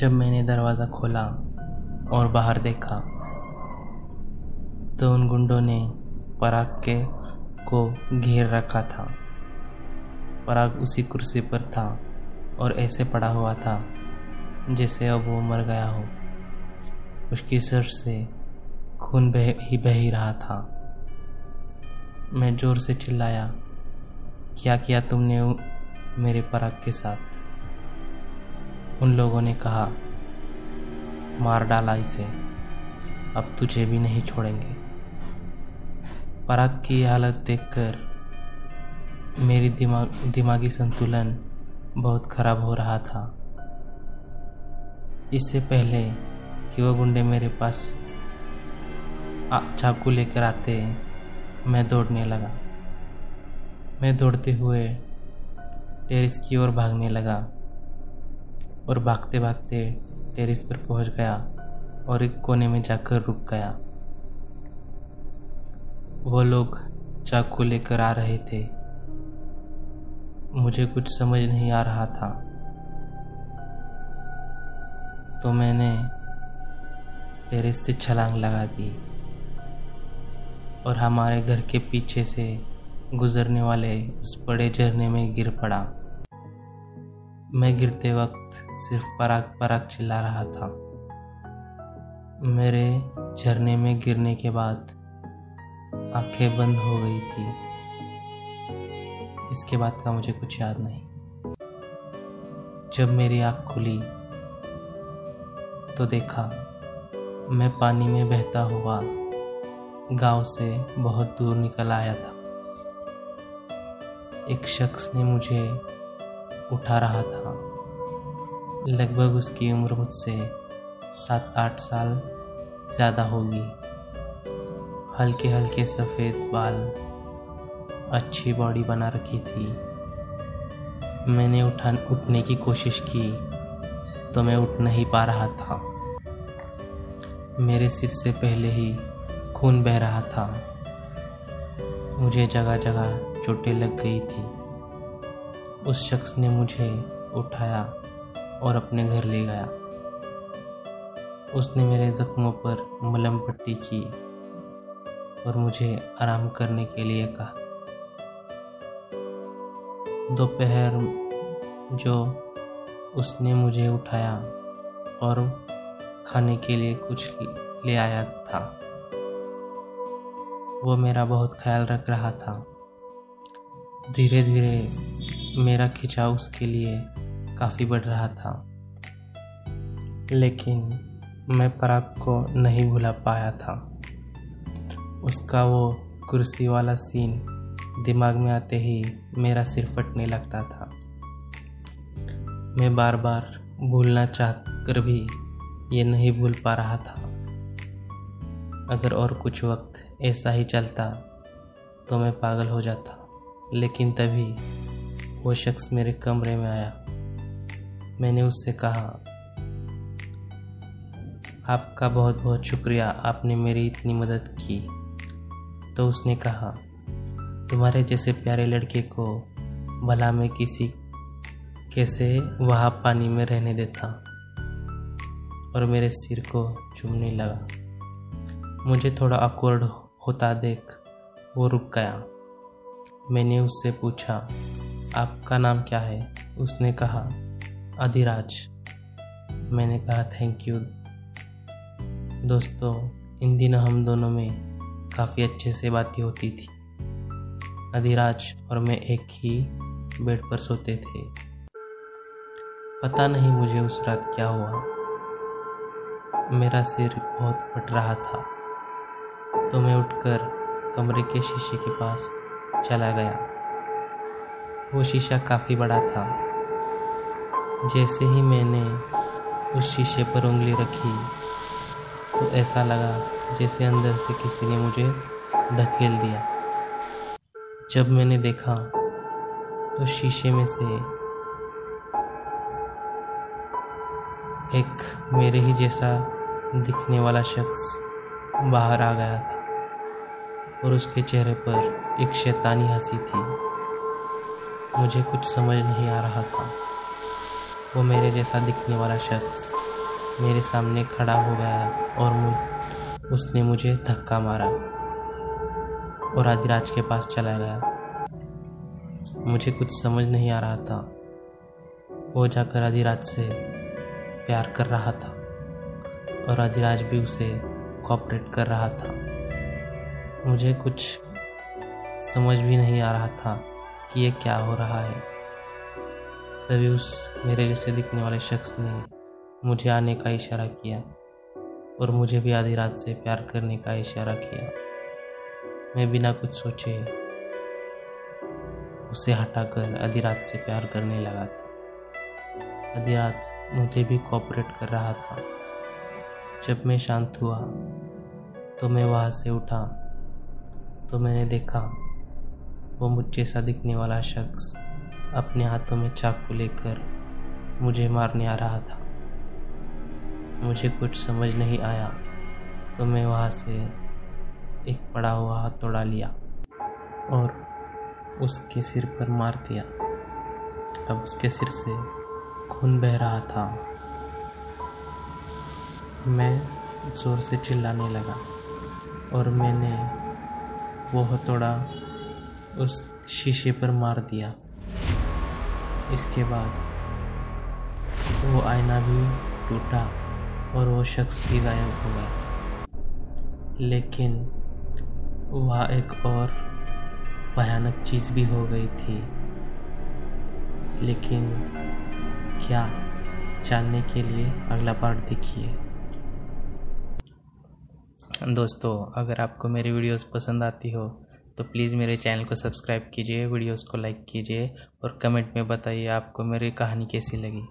जब मैंने दरवाज़ा खोला और बाहर देखा तो उन गुंडों ने पराग के को घेर रखा था। पराग उसी कुर्सी पर था और ऐसे पड़ा हुआ था जैसे अब वो मर गया हो। उसकी सर से खून बह, ही बह ही रहा था। मैं ज़ोर से चिल्लाया, क्या किया तुमने मेरे पराग के साथ? उन लोगों ने कहा, मार डाला इसे। अब तुझे भी नहीं छोड़ेंगे। पराग की हालत देखकर मेरी दिमाग दिमागी संतुलन बहुत खराब हो रहा था। इससे पहले कि वह गुंडे मेरे पास चाकू लेकर आते, मैं दौड़ने लगा। मैं दौड़ते हुए टेरिस की ओर भागने लगा। और भागते भागते टेरिस पर पहुँच गया और एक कोने में जाकर रुक गया। वो लोग चाकू लेकर आ रहे थे। मुझे कुछ समझ नहीं आ रहा था। तो मैंने टेरिस से छलांग लगा दी और हमारे घर के पीछे से गुजरने वाले उस बड़े झरने में गिर पड़ा। मैं गिरते वक्त सिर्फ़ पराग पराग चिल्ला रहा था। मेरे झरने में गिरने के बाद आँखें बंद हो गई थी। इसके बाद का मुझे कुछ याद नहीं। जब मेरी आँख खुली तो देखा, मैं पानी में बहता हुआ गाँव से बहुत दूर निकल आया था। एक शख्स ने मुझे उठा रहा था। लगभग उसकी उम्र मुझसे सात आठ साल ज़्यादा होगी। हल्के हल्के सफ़ेद बाल, अच्छी बॉडी बना रखी थी। मैंने उठा उठने की कोशिश की तो मैं उठ नहीं पा रहा था। मेरे सिर से पहले ही खून बह रहा था। मुझे जगह जगह चोटें लग गई थी। उस शख्स ने मुझे उठाया और अपने घर ले गया। उसने मेरे जख्मों पर मलम पट्टी की और मुझे आराम करने के लिए कहा। दोपहर जो उसने मुझे उठाया और खाने के लिए कुछ ले आया था, वो मेरा बहुत ख्याल रख रहा था। धीरे धीरे मेरा खिंचाव उसके लिए काफ़ी बढ़ रहा था। लेकिन मैं पराग को नहीं भुला पाया था। उसका वो कुर्सी वाला सीन दिमाग में आते ही मेरा सिर फटने लगता था। मैं बार बार भूलना चाह कर भी ये नहीं भूल पा रहा था। अगर और कुछ वक्त ऐसा ही चलता तो मैं पागल हो जाता। लेकिन तभी वो शख्स मेरे कमरे में आया। मैंने उससे कहा, आपका बहुत बहुत शुक्रिया, आपने मेरी इतनी मदद की। तो उसने कहा, तुम्हारे जैसे प्यारे लड़के को भला मैं किसी कैसे वहाँ पानी में रहने देता और मेरे सिर को चूमने लगा। मुझे थोड़ा अकवर्ड होता देख वो रुक गया। मैंने उससे पूछा आपका नाम क्या है? उसने कहा, अधिराज। मैंने कहा, थैंक यू। दोस्तों, इन दिनों हम दोनों में काफ़ी अच्छे से बातें होती थी। अधिराज और मैं एक ही बेड पर सोते थे। पता नहीं मुझे उस रात क्या हुआ। मेरा सिर बहुत फट रहा था। तो मैं उठकर कमरे के शीशे के पास चला गया। वो शीशा काफ़ी बड़ा था। जैसे ही मैंने उस शीशे पर उंगली रखी तो ऐसा लगा जैसे अंदर से किसी ने मुझे ढकेल दिया। जब मैंने देखा तो शीशे में से एक मेरे ही जैसा दिखने वाला शख्स बाहर आ गया था और उसके चेहरे पर एक शैतानी हँसी थी। मुझे कुछ समझ नहीं आ रहा था। वो मेरे जैसा दिखने वाला शख्स मेरे सामने खड़ा हो गया और मुझ, उसने मुझे धक्का मारा और आदिराज के पास चला गया। मुझे कुछ समझ नहीं आ रहा था। वो जाकर आदिराज से प्यार कर रहा था और आदिराज भी उसे कॉपरेट कर रहा था। मुझे कुछ समझ भी नहीं आ रहा था। कि ये क्या हो रहा है। तभी उस मेरे जैसे दिखने वाले शख्स ने मुझे आने का इशारा किया और मुझे भी आधी रात से प्यार करने का इशारा किया। मैं बिना कुछ सोचे उसे हटाकर आधी रात से प्यार करने लगा था। आधी रात मुझे भी कॉपरेट कर रहा था। जब मैं शांत हुआ तो मैं वहाँ से उठा तो मैंने देखा वो मुझ जैसा दिखने वाला शख्स अपने हाथों में चाकू लेकर मुझे मारने आ रहा था। मुझे कुछ समझ नहीं आया तो मैं वहाँ से एक पड़ा हुआ हाथ तोड़ा लिया और उसके सिर पर मार दिया। अब उसके सिर से खून बह रहा था। मैं ज़ोर से चिल्लाने लगा और मैंने वो हथौड़ा उस शीशे पर मार दिया। इसके बाद वो आईना भी टूटा और वो शख्स भी गायब हो गया। लेकिन वह एक और भयानक चीज़ भी हो गई थी। लेकिन क्या जानने के लिए अगला पार्ट देखिए। दोस्तों, अगर आपको मेरी वीडियोस पसंद आती हो तो प्लीज़ मेरे चैनल को सब्सक्राइब कीजिए, वीडियोस को लाइक कीजिए और कमेंट में बताइए आपको मेरी कहानी कैसी लगी।